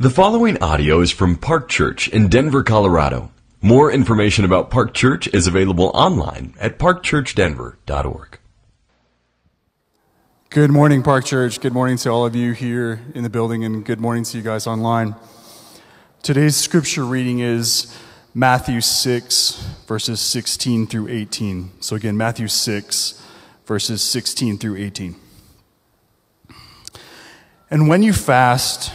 The following audio is from Park Church in Denver, Colorado. More information about Park Church is available online at parkchurchdenver.org. Good morning, Park Church. Good morning to all of you here in the building, and good morning to you guys online. Today's scripture reading is Matthew 6, verses 16 through 18. So, again, Matthew 6, verses 16 through 18. And when you fast,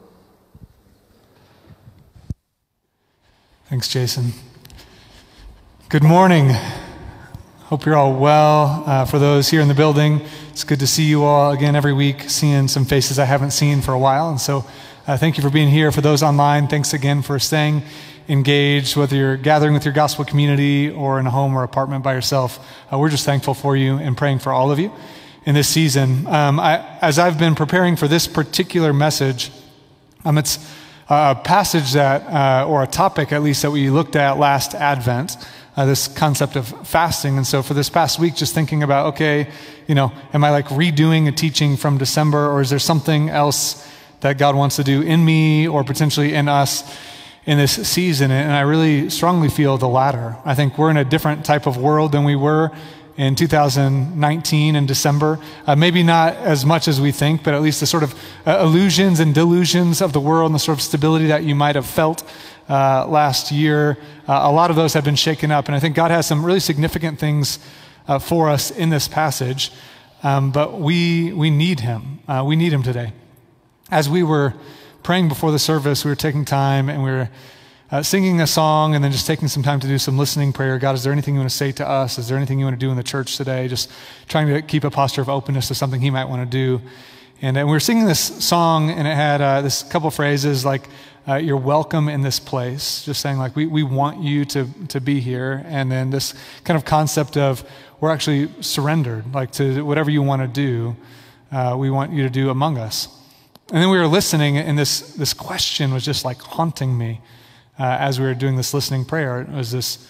Thanks, Jason. Good morning. Hope you're all well. Uh, for those here in the building, it's good to see you all again every week, seeing some faces I haven't seen for a while. And so, uh, thank you for being here. For those online, thanks again for staying engaged, whether you're gathering with your gospel community or in a home or apartment by yourself. Uh, we're just thankful for you and praying for all of you in this season. Um, I, as I've been preparing for this particular message, um, it's a passage that, uh, or a topic at least, that we looked at last Advent. Uh, this concept of fasting. And so for this past week, just thinking about, okay, you know, am I like redoing a teaching from December, or is there something else that God wants to do in me or potentially in us in this season? And I really strongly feel the latter. I think we're in a different type of world than we were in 2019 in December. Uh, maybe not as much as we think, but at least the sort of uh, illusions and delusions of the world and the sort of stability that you might have felt uh, last year, uh, a lot of those have been shaken up. And I think God has some really significant things uh, for us in this passage, um, but we, we need Him. Uh, we need Him today. As we were praying before the service, we were taking time and we were uh, singing a song and then just taking some time to do some listening prayer. God, is there anything you want to say to us? Is there anything you want to do in the church today? Just trying to keep a posture of openness to something He might want to do. And, and we were singing this song, and it had uh, this couple phrases like, uh, You're welcome in this place. Just saying, like, we, we want you to, to be here. And then this kind of concept of we're actually surrendered, like, to whatever you want to do, uh, we want you to do among us. And then we were listening, and this, this question was just like haunting me uh, as we were doing this listening prayer was this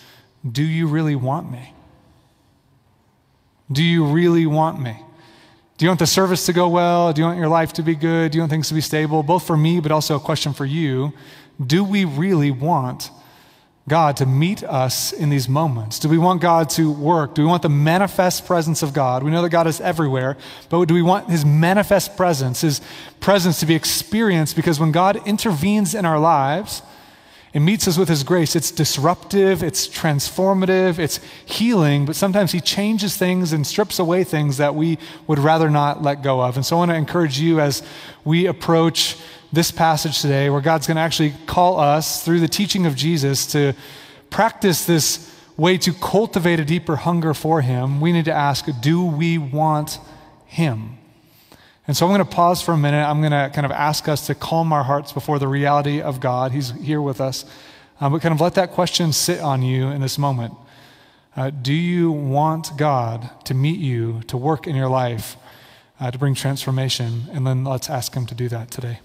Do you really want me? Do you really want me? Do you want the service to go well? Do you want your life to be good? Do you want things to be stable? Both for me, but also a question for you. Do we really want God to meet us in these moments? Do we want God to work? Do we want the manifest presence of God? We know that God is everywhere, but do we want His manifest presence, His presence to be experienced? Because when God intervenes in our lives, it meets us with His grace. It's disruptive, it's transformative, it's healing, but sometimes He changes things and strips away things that we would rather not let go of. And so I want to encourage you as we approach this passage today, where God's going to actually call us through the teaching of Jesus to practice this way to cultivate a deeper hunger for Him. We need to ask do we want Him? And so I'm going to pause for a minute. I'm going to kind of ask us to calm our hearts before the reality of God. He's here with us. Um, but kind of let that question sit on you in this moment. Uh, do you want God to meet you, to work in your life, uh, to bring transformation? And then let's ask Him to do that today.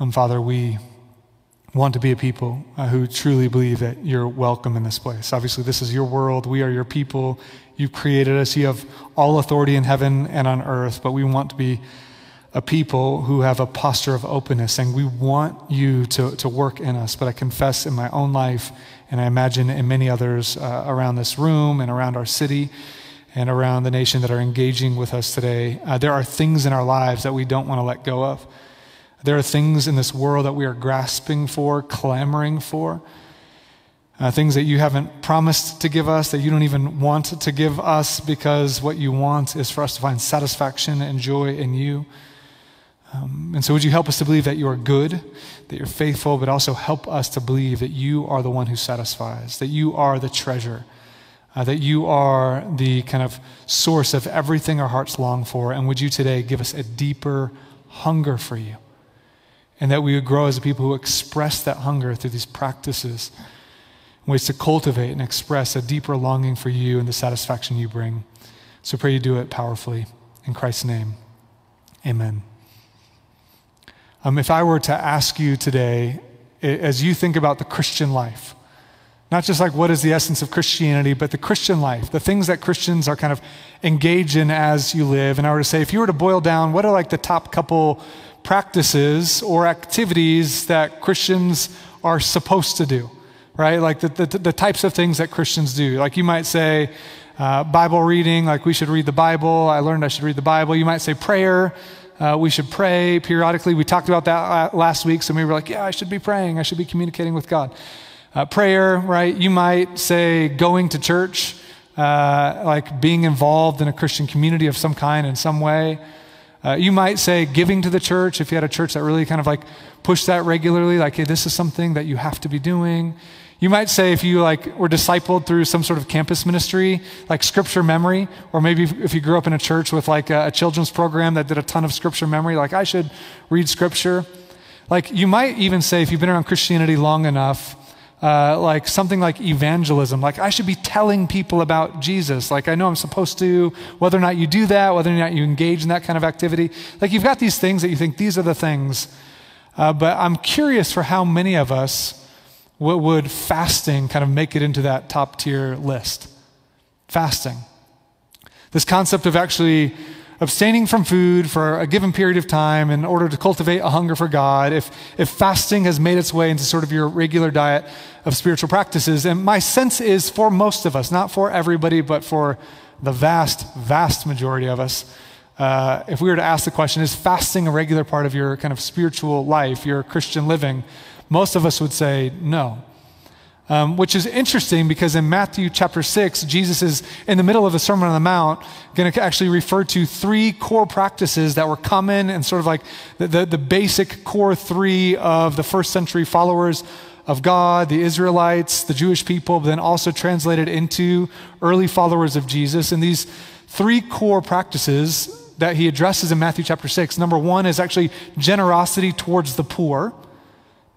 Um, Father, we want to be a people uh, who truly believe that you're welcome in this place. Obviously, this is your world. We are your people. You've created us. You have all authority in heaven and on earth, but we want to be a people who have a posture of openness, and we want you to, to work in us. But I confess in my own life, and I imagine in many others uh, around this room and around our city and around the nation that are engaging with us today, uh, there are things in our lives that we don't want to let go of. There are things in this world that we are grasping for, clamoring for, uh, things that you haven't promised to give us, that you don't even want to give us, because what you want is for us to find satisfaction and joy in you. Um, and so, would you help us to believe that you are good, that you're faithful, but also help us to believe that you are the one who satisfies, that you are the treasure, uh, that you are the kind of source of everything our hearts long for. And would you today give us a deeper hunger for you? And that we would grow as a people who express that hunger through these practices, ways to cultivate and express a deeper longing for you and the satisfaction you bring. So, pray you do it powerfully. In Christ's name, amen. Um, if I were to ask you today, as you think about the Christian life, not just like what is the essence of Christianity, but the Christian life, the things that Christians are kind of engaged in as you live. And I were to say, if you were to boil down, what are like the top couple practices or activities that Christians are supposed to do, right? Like the, the, the types of things that Christians do. Like you might say, uh, Bible reading, like we should read the Bible. I learned I should read the Bible. You might say prayer. Uh, we should pray periodically. We talked about that last week, so we were like, yeah, I should be praying. I should be communicating with God. Uh, prayer, right? You might say going to church, uh, like being involved in a Christian community of some kind in some way. Uh, you might say giving to the church if you had a church that really kind of like pushed that regularly, like, hey, this is something that you have to be doing. You might say if you like were discipled through some sort of campus ministry, like scripture memory, or maybe if you grew up in a church with like a, a children's program that did a ton of scripture memory, like I should read scripture. Like you might even say if you've been around Christianity long enough, uh, like something like evangelism, like I should be telling people about Jesus. Like I know I'm supposed to, whether or not you do that, whether or not you engage in that kind of activity. Like you've got these things that you think these are the things. Uh, but I'm curious for how many of us what would fasting kind of make it into that top tier list? Fasting. This concept of actually abstaining from food for a given period of time in order to cultivate a hunger for God, if, if fasting has made its way into sort of your regular diet of spiritual practices, and my sense is for most of us, not for everybody, but for the vast, vast majority of us, uh, if we were to ask the question, is fasting a regular part of your kind of spiritual life, your Christian living? Most of us would say no. Um, which is interesting because in Matthew chapter 6, Jesus is in the middle of the Sermon on the Mount, going to actually refer to three core practices that were common and sort of like the, the, the basic core three of the first century followers of God, the Israelites, the Jewish people, but then also translated into early followers of Jesus. And these three core practices that he addresses in Matthew chapter 6 number one is actually generosity towards the poor.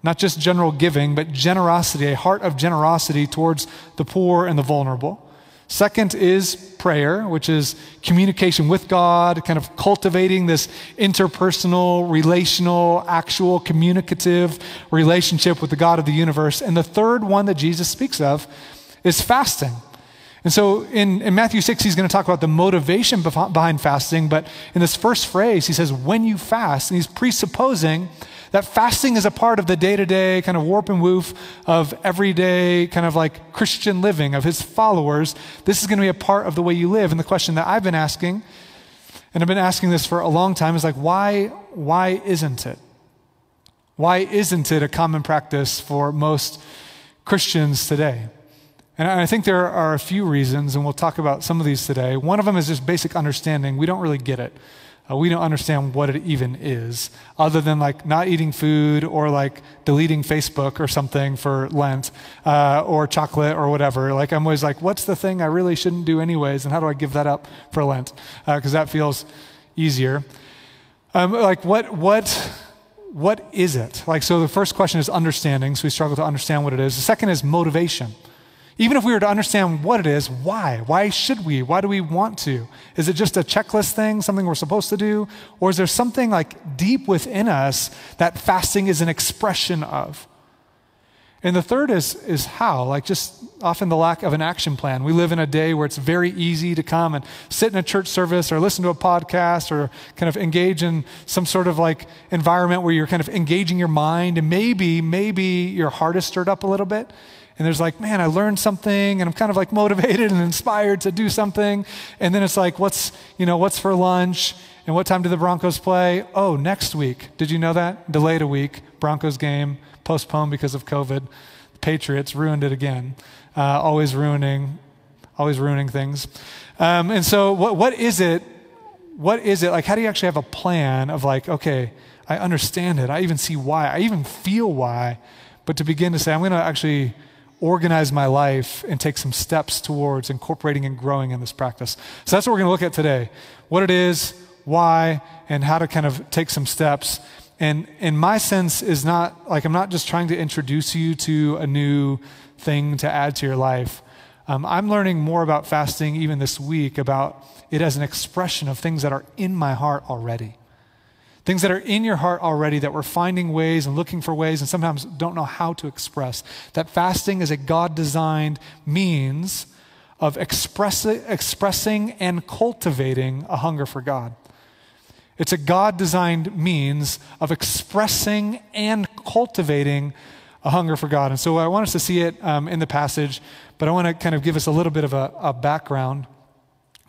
Not just general giving, but generosity, a heart of generosity towards the poor and the vulnerable. Second is prayer, which is communication with God, kind of cultivating this interpersonal, relational, actual, communicative relationship with the God of the universe. And the third one that Jesus speaks of is fasting. And so in, in Matthew 6, he's going to talk about the motivation behind fasting, but in this first phrase, he says, when you fast, and he's presupposing that fasting is a part of the day to day kind of warp and woof of everyday kind of like Christian living of his followers. This is going to be a part of the way you live. And the question that I've been asking, and I've been asking this for a long time, is like, why, why isn't it? Why isn't it a common practice for most Christians today? And I think there are a few reasons, and we'll talk about some of these today. One of them is just basic understanding. We don't really get it. Uh, we don't understand what it even is, other than like not eating food or like deleting Facebook or something for Lent uh, or chocolate or whatever. Like I'm always like, what's the thing I really shouldn't do anyways, and how do I give that up for Lent? Because uh, that feels easier. Um, like what what what is it? Like so, the first question is understanding. So we struggle to understand what it is. The second is motivation. Even if we were to understand what it is, why? Why should we? Why do we want to? Is it just a checklist thing, something we're supposed to do? Or is there something like deep within us that fasting is an expression of? And the third is, is how, like just often the lack of an action plan. We live in a day where it's very easy to come and sit in a church service or listen to a podcast or kind of engage in some sort of like environment where you're kind of engaging your mind and maybe, maybe your heart is stirred up a little bit and there's like, man, I learned something and I'm kind of like motivated and inspired to do something. And then it's like, what's, you know, what's for lunch? And what time do the Broncos play? Oh, next week. Did you know that? Delayed a week. Broncos game postponed because of COVID. The Patriots ruined it again. Uh, always ruining, always ruining things. Um, and so, what, what is it? what is it? Like, how do you actually have a plan of, like, okay, I understand it. I even see why. I even feel why. But to begin to say, I'm going to actually organize my life and take some steps towards incorporating and growing in this practice. So that's what we're going to look at today what it is, why, and how to kind of take some steps. And in my sense, is not like I'm not just trying to introduce you to a new thing to add to your life. Um, I'm learning more about fasting even this week about it as an expression of things that are in my heart already. Things that are in your heart already that we're finding ways and looking for ways and sometimes don't know how to express. That fasting is a God designed means of express, expressing and cultivating a hunger for God. It's a God designed means of expressing and cultivating a hunger for God. And so I want us to see it um, in the passage, but I want to kind of give us a little bit of a, a background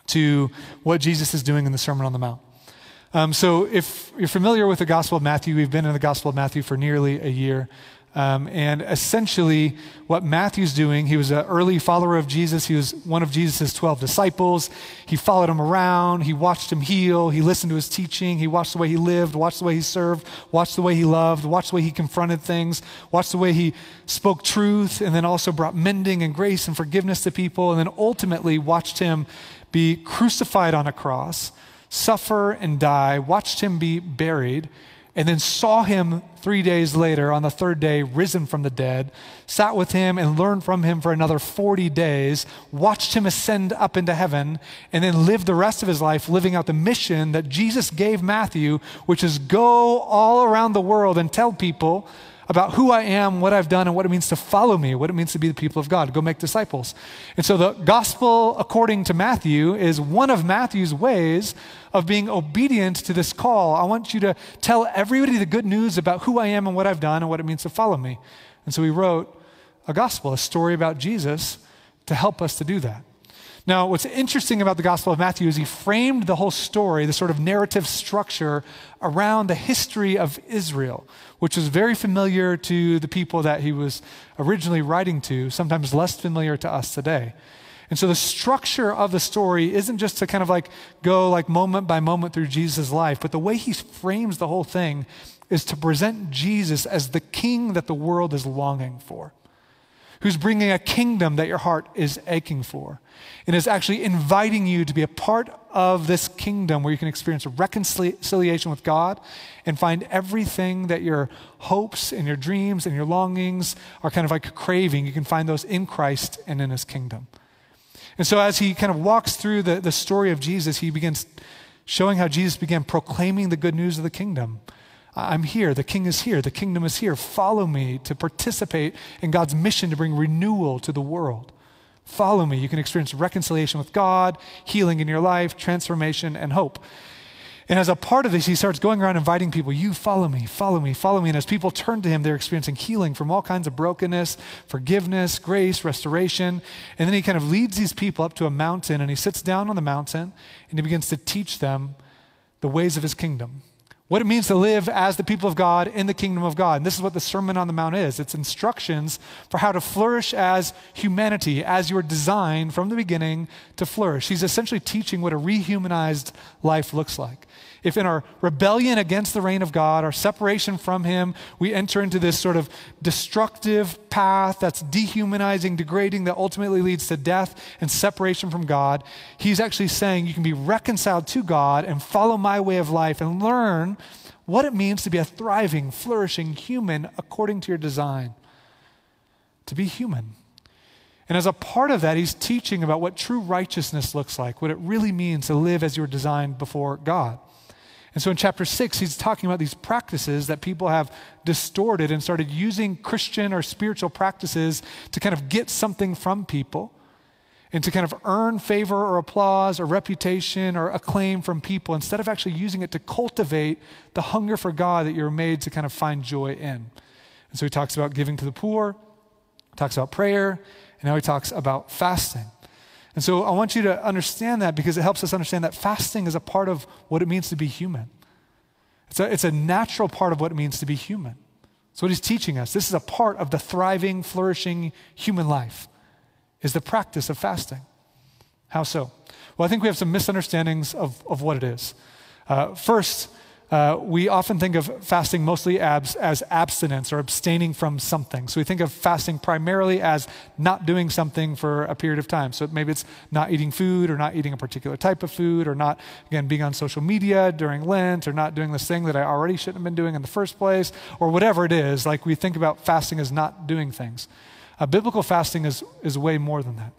to what Jesus is doing in the Sermon on the Mount. Um, so, if you're familiar with the Gospel of Matthew, we've been in the Gospel of Matthew for nearly a year. Um, and essentially, what Matthew's doing, he was an early follower of Jesus. He was one of Jesus' 12 disciples. He followed him around. He watched him heal. He listened to his teaching. He watched the way he lived, watched the way he served, watched the way he loved, watched the way he confronted things, watched the way he spoke truth, and then also brought mending and grace and forgiveness to people. And then ultimately watched him be crucified on a cross suffer and die, watched him be buried, and then saw him three days later on the third day risen from the dead, sat with him and learned from him for another 40 days, watched him ascend up into heaven, and then lived the rest of his life living out the mission that Jesus gave Matthew, which is go all around the world and tell people about who I am, what I've done, and what it means to follow me, what it means to be the people of God, go make disciples. And so the gospel, according to Matthew, is one of Matthew's ways of being obedient to this call. I want you to tell everybody the good news about who I am and what I've done and what it means to follow me. And so he wrote a gospel, a story about Jesus to help us to do that. Now, what's interesting about the Gospel of Matthew is he framed the whole story, the sort of narrative structure, around the history of Israel, which was very familiar to the people that he was originally writing to, sometimes less familiar to us today. And so the structure of the story isn't just to kind of like go like moment by moment through Jesus' life, but the way he frames the whole thing is to present Jesus as the king that the world is longing for who's bringing a kingdom that your heart is aching for and is actually inviting you to be a part of this kingdom where you can experience reconciliation with God and find everything that your hopes and your dreams and your longings are kind of like craving. You can find those in Christ and in his kingdom. And so, as he kind of walks through the, the story of Jesus, he begins showing how Jesus began proclaiming the good news of the kingdom I'm here. The king is here. The kingdom is here. Follow me to participate in God's mission to bring renewal to the world. Follow me. You can experience reconciliation with God, healing in your life, transformation, and hope. And as a part of this, he starts going around inviting people, You follow me, follow me, follow me. And as people turn to him, they're experiencing healing from all kinds of brokenness, forgiveness, grace, restoration. And then he kind of leads these people up to a mountain and he sits down on the mountain and he begins to teach them the ways of his kingdom what it means to live as the people of God in the kingdom of God. And this is what the Sermon on the Mount is it's instructions for how to flourish as humanity, as you're designed from the beginning to flourish. He's essentially teaching what a rehumanized life looks like. If in our rebellion against the reign of God, our separation from Him, we enter into this sort of destructive path that's dehumanizing, degrading, that ultimately leads to death and separation from God, He's actually saying you can be reconciled to God and follow my way of life and learn what it means to be a thriving, flourishing human according to your design. To be human. And as a part of that, he's teaching about what true righteousness looks like, what it really means to live as you're designed before God. And so in chapter six, he's talking about these practices that people have distorted and started using Christian or spiritual practices to kind of get something from people and to kind of earn favor or applause or reputation or acclaim from people instead of actually using it to cultivate the hunger for God that you're made to kind of find joy in. And so he talks about giving to the poor, talks about prayer, and now he talks about fasting. And so I want you to understand that because it helps us understand that fasting is a part of what it means to be human. It's a, it's a natural part of what it means to be human. That's what he's teaching us. This is a part of the thriving, flourishing human life, is the practice of fasting. How so? Well, I think we have some misunderstandings of, of what it is. Uh, first, uh, we often think of fasting mostly abs, as abstinence or abstaining from something. So we think of fasting primarily as not doing something for a period of time. So maybe it's not eating food or not eating a particular type of food or not, again, being on social media during Lent or not doing this thing that I already shouldn't have been doing in the first place or whatever it is. Like we think about fasting as not doing things. Uh, biblical fasting is, is way more than that.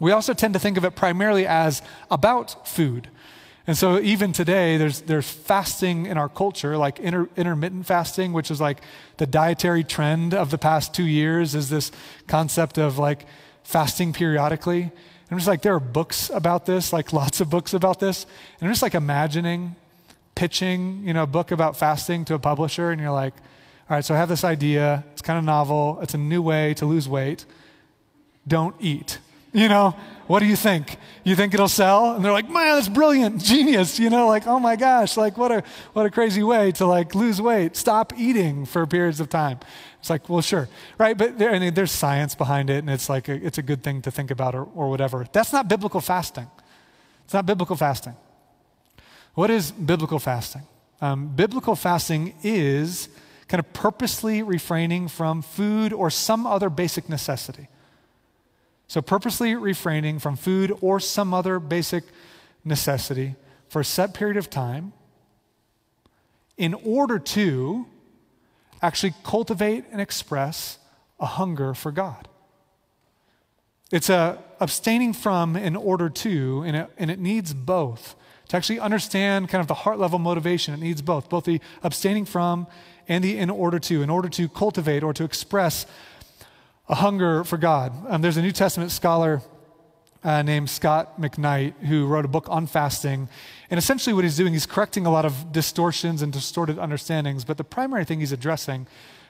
We also tend to think of it primarily as about food. And so even today, there's, there's fasting in our culture, like inter, intermittent fasting, which is like the dietary trend of the past two years, is this concept of like fasting periodically. And I'm just like, there are books about this, like lots of books about this. And I'm just like imagining pitching, you know, a book about fasting to a publisher, and you're like, all right, so I have this idea. It's kind of novel. It's a new way to lose weight. Don't eat. You know, what do you think? You think it'll sell? And they're like, man, that's brilliant, genius. You know, like, oh my gosh, like what a what a crazy way to like lose weight. Stop eating for periods of time. It's like, well, sure, right? But there, I mean, there's science behind it, and it's like a, it's a good thing to think about or, or whatever. That's not biblical fasting. It's not biblical fasting. What is biblical fasting? Um, biblical fasting is kind of purposely refraining from food or some other basic necessity. So, purposely refraining from food or some other basic necessity for a set period of time in order to actually cultivate and express a hunger for God. It's a abstaining from in order to, and it, and it needs both. To actually understand kind of the heart level motivation, it needs both, both the abstaining from and the in order to, in order to cultivate or to express a hunger for God. Um, there's a New Testament scholar uh, named Scot McKnight who wrote a book on fasting. And essentially, what he's doing, he's correcting a lot of distortions and distorted understandings. But the primary thing he's addressing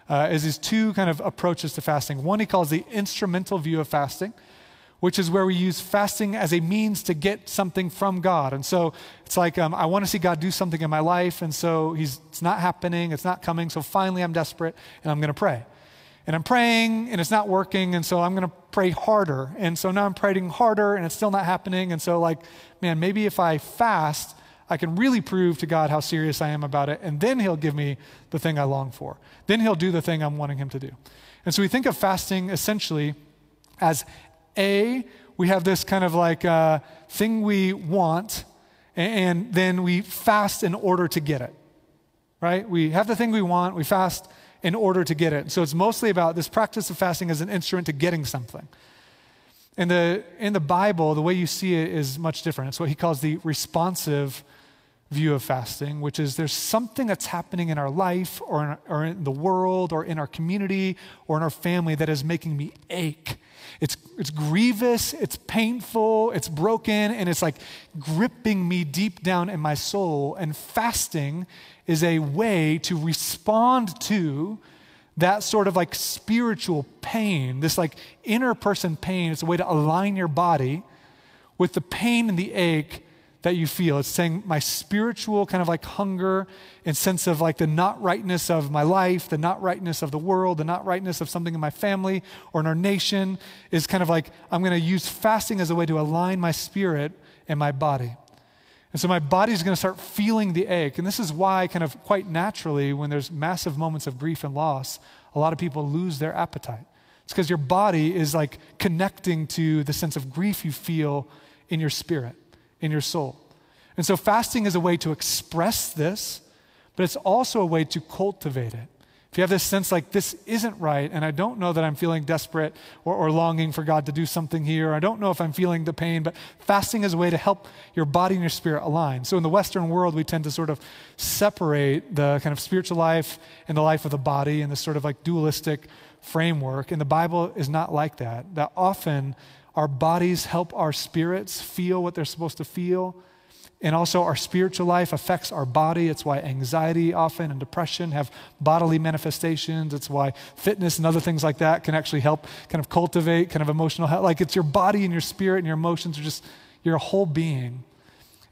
uh, is these two kind of approaches to fasting. One he calls the instrumental view of fasting, which is where we use fasting as a means to get something from God. And so it's like, um, I want to see God do something in my life. And so he's, it's not happening, it's not coming. So finally, I'm desperate and I'm going to pray and I'm praying and it's not working, and so I'm going to pray harder. And so now I'm praying harder and it's still not happening. And so, like, man, maybe if I fast, I can really prove to God how serious I am about it, and then He'll give me the thing I long for. Then He'll do the thing I'm wanting Him to do. And so we think of fasting essentially as A, we have this kind of like uh, thing we want, and then we fast in order to get it. Right? We have the thing we want, we fast in order to get it. So it's mostly about this practice of fasting as an instrument to getting something. In the, in the Bible, the way you see it is much different. It's what he calls the responsive view of fasting, which is there's something that's happening in our life or in, or in the world or in our community or in our family that is making me ache. It's, it's grievous, it's painful, it's broken, and it's like gripping me deep down in my soul. And fasting is a way to respond to that sort of like spiritual pain, this like inner person pain. It's a way to align your body with the pain and the ache that you feel. It's saying my spiritual kind of like hunger and sense of like the not rightness of my life, the not rightness of the world, the not rightness of something in my family or in our nation is kind of like I'm going to use fasting as a way to align my spirit and my body. And so my body's going to start feeling the ache. And this is why, kind of quite naturally, when there's massive moments of grief and loss, a lot of people lose their appetite. It's because your body is like connecting to the sense of grief you feel in your spirit in your soul. And so fasting is a way to express this, but it's also a way to cultivate it. If you have this sense like this isn't right, and I don't know that I'm feeling desperate or, or, longing for God to do something here, I don't know if I'm feeling the pain, but fasting is a way to help your body and your spirit align. So in the Western world, we tend to sort of separate the kind of spiritual life and the life of the body in this sort of like dualistic framework. And the Bible is not like that. That often our bodies help our spirits feel what they're supposed to feel. And also, our spiritual life affects our body. It's why anxiety often and depression have bodily manifestations. It's why fitness and other things like that can actually help kind of cultivate kind of emotional health. Like it's your body and your spirit and your emotions are just your whole being.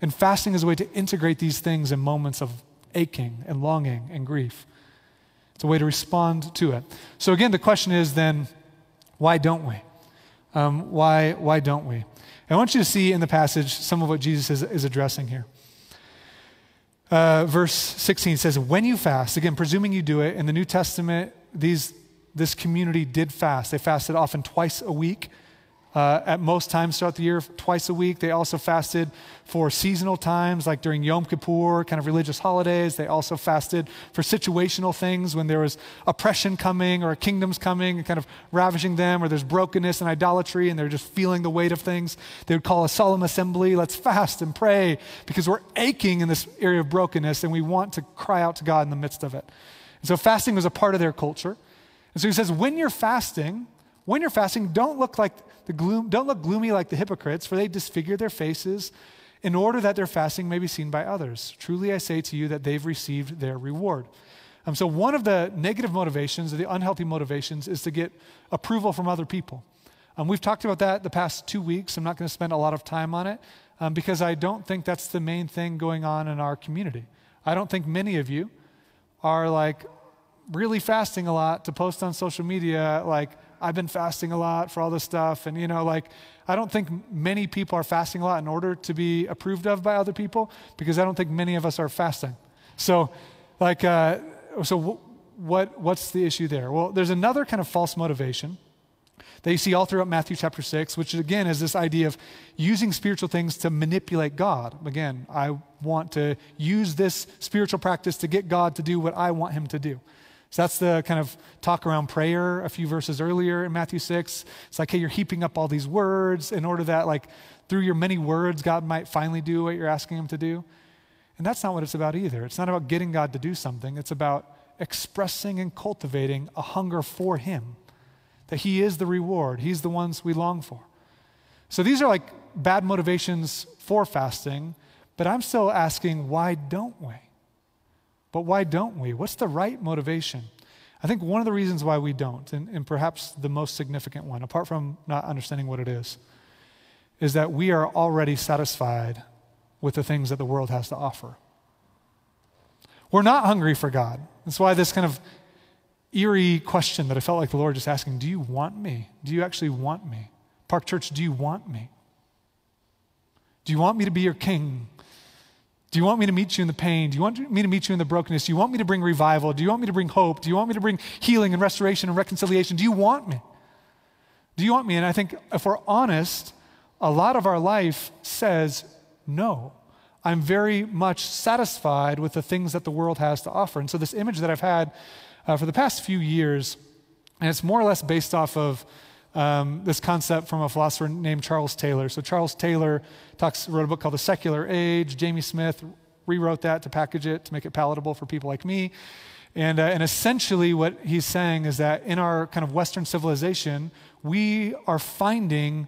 And fasting is a way to integrate these things in moments of aching and longing and grief. It's a way to respond to it. So, again, the question is then, why don't we? Um, why, why don't we? I want you to see in the passage some of what Jesus is, is addressing here. Uh, verse 16 says, When you fast, again, presuming you do it, in the New Testament, these, this community did fast. They fasted often twice a week uh, at most times throughout the year, twice a week. They also fasted for seasonal times, like during Yom Kippur, kind of religious holidays. They also fasted for situational things when there was oppression coming or a kingdom's coming and kind of ravaging them, or there's brokenness and idolatry and they're just feeling the weight of things. They would call a solemn assembly. Let's fast and pray because we're aching in this area of brokenness and we want to cry out to God in the midst of it. And so fasting was a part of their culture. And so he says, when you're fasting, when you're fasting, don't look like the gloom, don't look gloomy like the hypocrites, for they disfigure their faces in order that their fasting may be seen by others. Truly I say to you that they've received their reward. Um, so one of the negative motivations, or the unhealthy motivations, is to get approval from other people. Um, we've talked about that the past two weeks. I'm not going to spend a lot of time on it um, because I don't think that's the main thing going on in our community. I don't think many of you are like really fasting a lot to post on social media like I've been fasting a lot for all this stuff. And, you know, like, I don't think many people are fasting a lot in order to be approved of by other people because I don't think many of us are fasting. So, like, uh, so w- what, what's the issue there? Well, there's another kind of false motivation that you see all throughout Matthew chapter 6, which again is this idea of using spiritual things to manipulate God. Again, I want to use this spiritual practice to get God to do what I want him to do. So that's the kind of talk around prayer a few verses earlier in Matthew 6. It's like, hey, you're heaping up all these words in order that, like, through your many words, God might finally do what you're asking him to do. And that's not what it's about either. It's not about getting God to do something, it's about expressing and cultivating a hunger for him, that he is the reward, he's the ones we long for. So these are like bad motivations for fasting, but I'm still asking, why don't we? But why don't we? What's the right motivation? I think one of the reasons why we don't, and, and, perhaps the most significant one, apart from not understanding what it is, is that we are already satisfied with the things that the world has to offer. We're not hungry for God. That's why this kind of eerie question that I felt like the Lord just asking Do you want me? Do you actually want me? Park Church, do you want me? Do you want me to be your king? Do you want me to meet you in the pain? Do you want me to meet you in the brokenness? Do you want me to bring revival? Do you want me to bring hope? Do you want me to bring healing and restoration and reconciliation? Do you want me? Do you want me? And I think if we're honest, a lot of our life says no. I'm very much satisfied with the things that the world has to offer. And so, this image that I've had uh, for the past few years, and it's more or less based off of um, this concept from a philosopher named Charles Taylor. So Charles Taylor talks, wrote a book called The Secular Age. Jamie Smith rewrote that to package it to make it palatable for people like me. And, uh, and essentially, what he's saying is that in our kind of Western civilization, we are finding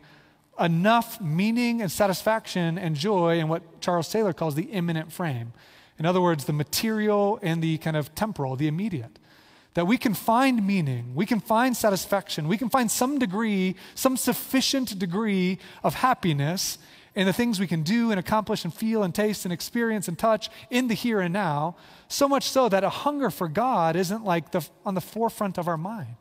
enough meaning and satisfaction and joy in what Charles Taylor calls the immanent frame. In other words, the material and the kind of temporal, the immediate that we can find meaning, we can find satisfaction, we can find some degree, some sufficient degree of happiness in the things we can do and accomplish and feel and taste and experience and touch in the here and now, so much so that a hunger for God isn't like the, on the forefront of our mind.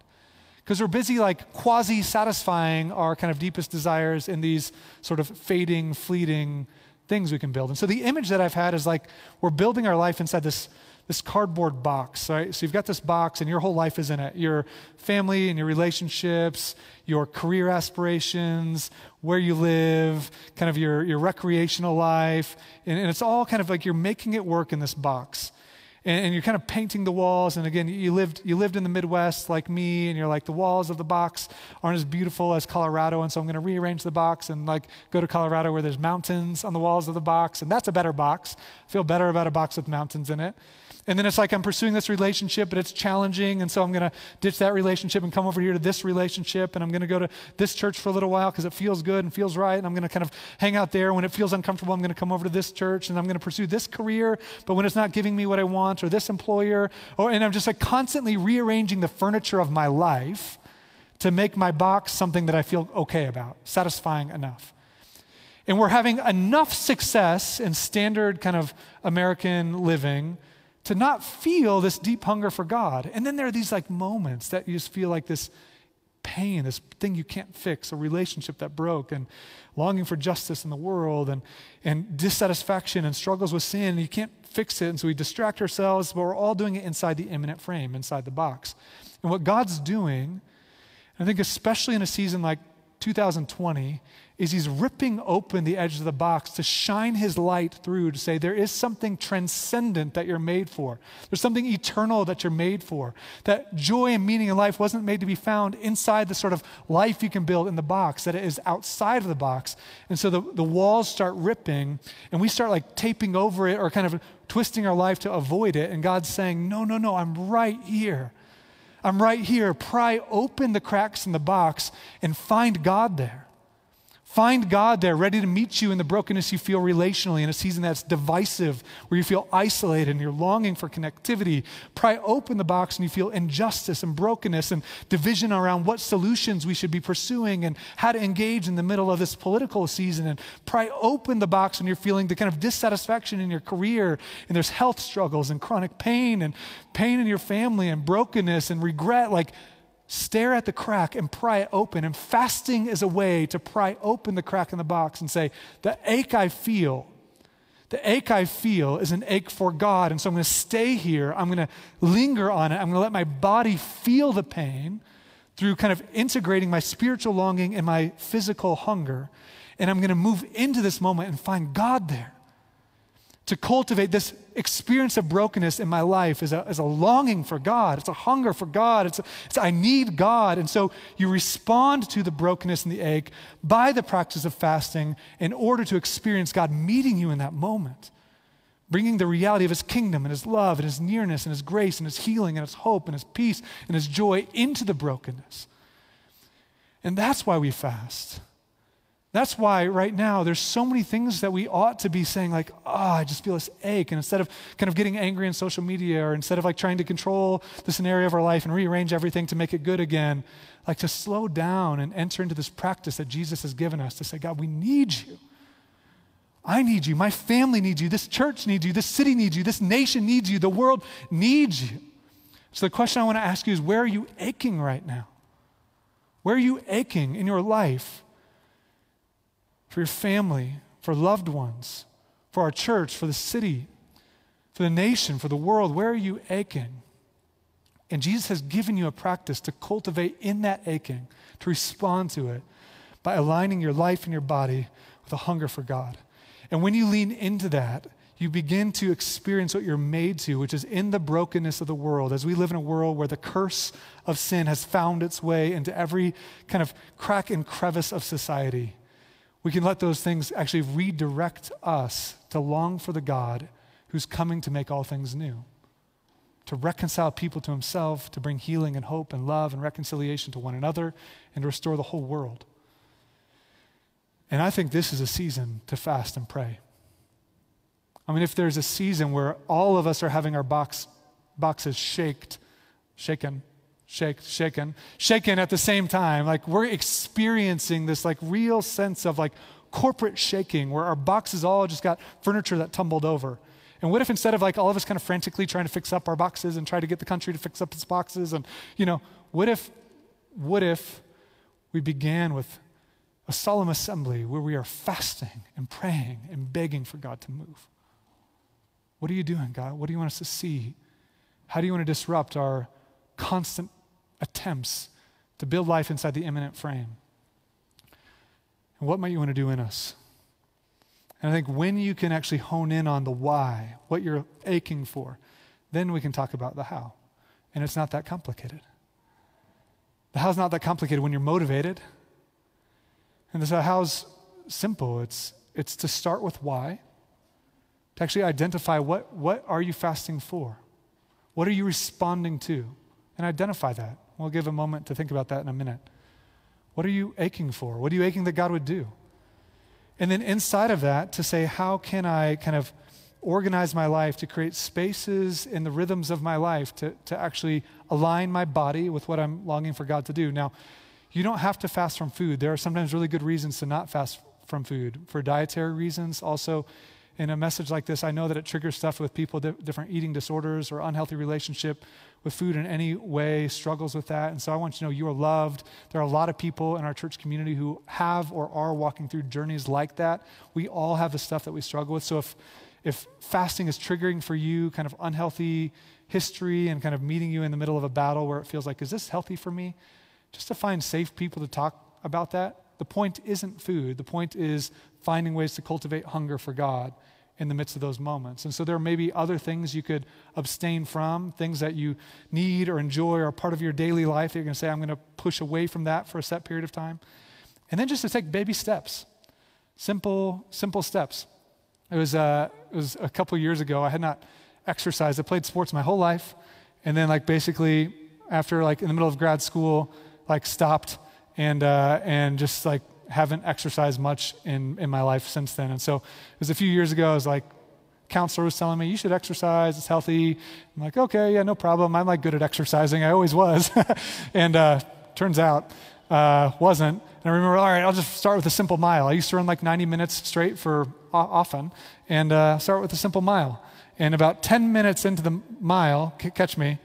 Because we're busy like quasi satisfying our kind of deepest desires in these sort of fading, fleeting things we can build. And so the image that I've had is like we're building our life inside this this cardboard box, right? So you've got this box and your whole life is in it. Your family and your relationships, your career aspirations, where you live, kind of your, your recreational life. And, and it's all kind of like you're making it work in this box. And, and, you're kind of painting the walls. And again, you lived, you lived in the Midwest like me, and you're like, the walls of the box aren't as beautiful as Colorado. And so I'm going to rearrange the box and like go to Colorado where there's mountains on the walls of the box. And that's a better box. I feel better about a box with mountains in it. And then it's like I'm pursuing this relationship, but it's challenging. And so I'm going to ditch that relationship and come over here to this relationship. And I'm going to go to this church for a little while because it feels good and feels right. And I'm going to kind of hang out there. When it feels uncomfortable, I'm going to come over to this church and I'm going to pursue this career. But when it's not giving me what I want or this employer, or, and I'm just like constantly rearranging the furniture of my life to make my box something that I feel okay about, satisfying enough. And we're having enough success in standard kind of American living to not feel this deep hunger for God. And then there are these like moments that you just feel like this pain, this thing you can't fix, a relationship that broke, and longing for justice in the world, and, and dissatisfaction and struggles with sin, and you can't fix it. And so we distract ourselves, but we're all doing it inside the immanent frame, inside the box. And what God's doing, I think especially in a season like 2020 is he's ripping open the edge of the box to shine his light through to say there is something transcendent that you're made for. There's something eternal that you're made for. That joy and meaning in life wasn't made to be found inside the sort of life you can build in the box, that it is outside of the box. And so the, the walls start ripping and we start like taping over it or kind of twisting our life to avoid it. And God's saying, no, no, no, I'm right here. I'm right here. Pry open the cracks in the box and find God there. Find God there, ready to meet you in the brokenness you feel relationally in a season that's divisive, where you feel isolated and you're longing for connectivity. Pry open the box and you feel injustice and brokenness and division around what solutions we should be pursuing and how to engage in the middle of this political season. And pry open the box when you're feeling the kind of dissatisfaction in your career and there's health struggles and chronic pain and pain in your family and brokenness and regret. Like, stare at the crack and pry it open. And fasting is a way to pry open the crack in the box and say, the ache I feel, the ache I feel is an ache for God. And so I'm going to stay here. I'm going to linger on it. I'm going to let my body feel the pain through kind of integrating my spiritual longing and my physical hunger. And I'm going to move into this moment and find God there to cultivate this experience of brokenness in my life is a, is a longing for God. It's a hunger for God. It's, a, it's I need God. And so you respond to the brokenness and the ache by the practice of fasting in order to experience God meeting you in that moment, bringing the reality of His kingdom and His love and His nearness and His grace and His healing and His hope and His peace and His joy into the brokenness. And that's why we fast. That's why right now there's so many things that we ought to be saying, like, oh, I just feel this ache. And instead of kind of getting angry in social media or instead of like trying to control the scenario of our life and rearrange everything to make it good again, like to slow down and enter into this practice that Jesus has given us to say, God, we need you. I need you. My family needs you. This church needs you. This city needs you. This nation needs you. The world needs you. So the question I want to ask you is where are you aching right now? Where are you aching in your life? For your family, for loved ones, for our church, for the city, for the nation, for the world? Where are you aching? And Jesus has given you a practice to cultivate in that aching, to respond to it by aligning your life and your body with a hunger for God. And when you lean into that, you begin to experience what you're made to, which is in the brokenness of the world. As we live in a world where the curse of sin has found its way into every kind of crack and crevice of society, we can let those things actually redirect us to long for the God who's coming to make all things new, to reconcile people to himself, to bring healing and hope and love and reconciliation to one another, and to restore the whole world. And I think this is a season to fast and pray. I mean, if there's a season where all of us are having our box, boxes shaked, shaken, shake, shaken, shaken at the same time. Like we're experiencing this like real sense of like corporate shaking where our boxes all just got furniture that tumbled over. And what if instead of like all of us kind of frantically trying to fix up our boxes and try to get the country to fix up its boxes and you know, what if what if we began with a solemn assembly where we are fasting and praying and begging for God to move? What are you doing, God? What do you want us to see? How do you want to disrupt our constant attempts to build life inside the immanent frame. And what might you want to do in us? And I think when you can actually hone in on the why, what you're aching for, then we can talk about the how. And it's not that complicated. The how's not that complicated when you're motivated. And the how's simple. It's, it's to start with why, to actually identify what, what are you fasting for? What are you responding to? And identify that. We'll give a moment to think about that in a minute. What are you aching for? What are you aching that God would do? And then inside of that, to say, how can I kind of organize my life to create spaces in the rhythms of my life to, to actually align my body with what I'm longing for God to do? Now, you don't have to fast from food. There are sometimes really good reasons to not fast from food for dietary reasons. Also, in a message like this, I know that it triggers stuff with people, different eating disorders or unhealthy relationship with food in any way, struggles with that. And so I want you to know you are loved. There are a lot of people in our church community who have or are walking through journeys like that. We all have the stuff that we struggle with. So if, if fasting is triggering for you kind of unhealthy history and kind of meeting you in the middle of a battle where it feels like, is this healthy for me? Just to find safe people to talk about that. The point isn't food, the point is finding ways to cultivate hunger for God in the midst of those moments. And so there may be other things you could abstain from, things that you need or enjoy or part of your daily life that you're going to say, I'm going to push away from that for a set period of time. And then just to take baby steps, simple, simple steps. It was, uh, it was a couple years ago. I had not exercised. I played sports my whole life. And then, like, basically, after, like, in the middle of grad school, like, stopped and, uh, and just, like, haven't exercised much in, in my life since then. And so it was a few years ago, I was like, counselor was telling me, you should exercise, it's healthy. I'm like, okay, yeah, no problem. I'm like good at exercising. I always was. and uh, turns out, uh, wasn't. And I remember, all right, I'll just start with a simple mile. I used to run like 90 minutes straight for often and uh, start with a simple mile. And about 10 minutes into the mile, catch me,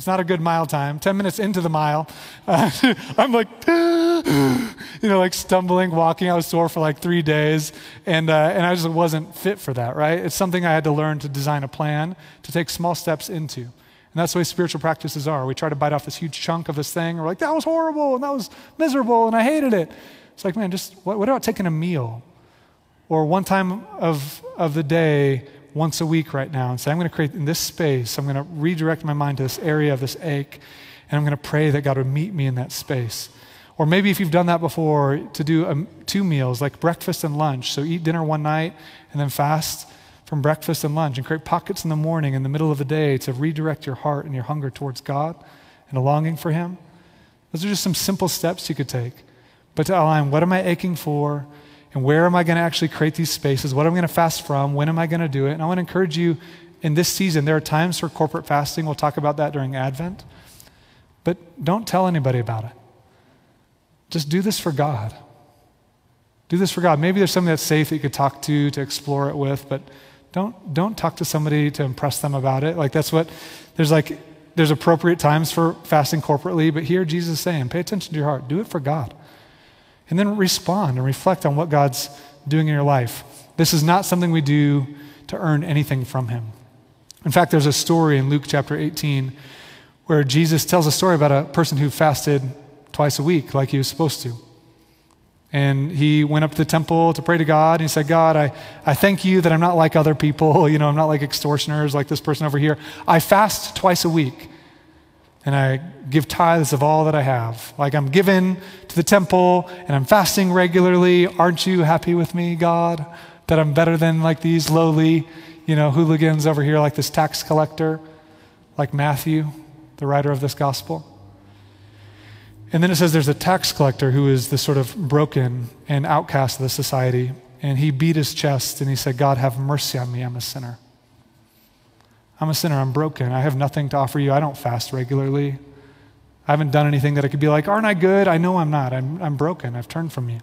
that's not a good mile time. 10 minutes into the mile, uh, I'm like, you know, like stumbling, walking. I was sore for like three days, and, uh, and I just wasn't fit for that, right? It's something I had to learn to design a plan, to take small steps into. And that's the way spiritual practices are. We try to bite off this huge chunk of this thing. We're like, that was horrible, and that was miserable, and I hated it. It's like, man, just what, what about taking a meal? Or one time of, of the day once a week right now and say, I'm going to create in this space, I'm going to redirect my mind to this area of this ache, and I'm going to pray that God would meet me in that space. Or maybe if you've done that before, to do um, two meals, like breakfast and lunch. So eat dinner one night and then fast from breakfast and lunch and create pockets in the morning, in the middle of the day, to redirect your heart and your hunger towards God and a longing for Him. Those are just some simple steps you could take. But to align what am I aching for? And where am I going to actually create these spaces? What am I going to fast from? When am I going to do it? And I want to encourage you in this season, there are times for corporate fasting. We'll talk about that during Advent. But don't tell anybody about it. Just do this for God. Do this for God. Maybe there's somebody that's safe that you could talk to, to explore it with, but don't, don't talk to somebody to impress them about it. Like, that's what, there's like, there's appropriate times for fasting corporately, but here Jesus is saying, pay attention to your heart. Do it for God and then respond and reflect on what God's doing in your life. This is not something we do to earn anything from Him. In fact, there's a story in Luke chapter 18 where Jesus tells a story about a person who fasted twice a week like he was supposed to. And he went up to the temple to pray to God. And he said, God, I, I thank you that I'm not like other people. You know, I'm not like extortioners like this person over here. I fast twice a week and I give tithes of all that I have. Like I'm given to the temple and I'm fasting regularly. Aren't you happy with me, God, that I'm better than like these lowly, you know, hooligans over here, like this tax collector, like Matthew, the writer of this gospel? And then it says there's a tax collector who is the sort of broken and outcast of the society. And he beat his chest and he said, God, have mercy on me. I'm a sinner. I'm a sinner. I'm broken. I have nothing to offer you. I don't fast regularly. I haven't done anything that I could be like, aren't I good? I know I'm not. I'm, I'm broken. I've turned from you.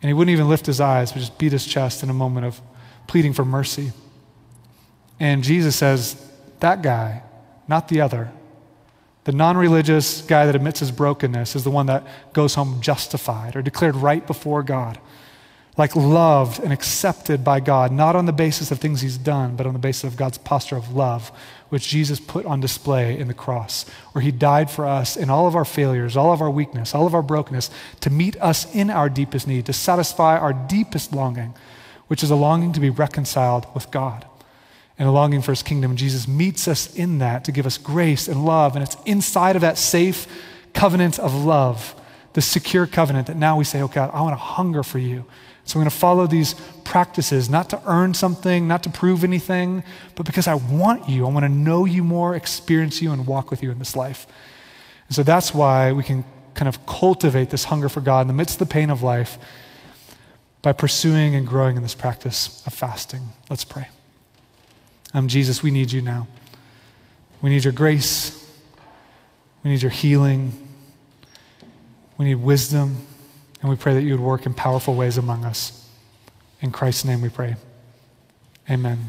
And he wouldn't even lift his eyes, but just beat his chest in a moment of pleading for mercy. And Jesus says, that guy, not the other, the non religious guy that admits his brokenness, is the one that goes home justified or declared right before God like loved and accepted by God, not on the basis of things he's done, but on the basis of God's posture of love, which Jesus put on display in the cross, where he died for us in all of our failures, all of our weakness, all of our brokenness, to meet us in our deepest need, to satisfy our deepest longing, which is a longing to be reconciled with God and a longing for his kingdom. Jesus meets us in that to give us grace and love, and it's inside of that safe covenant of love, the secure covenant that now we say, oh God, I want to hunger for you. So I'm going to follow these practices, not to earn something, not to prove anything, but because I want you. I want to know you more, experience you, and walk with you in this life. And so that's why we can kind of cultivate this hunger for God in the midst of the pain of life by pursuing and growing in this practice of fasting. Let's pray. Um, Jesus, we need you now. We need your grace. We need your healing. We need wisdom. And we pray that you would work in powerful ways among us. In Christ's name we pray. Amen.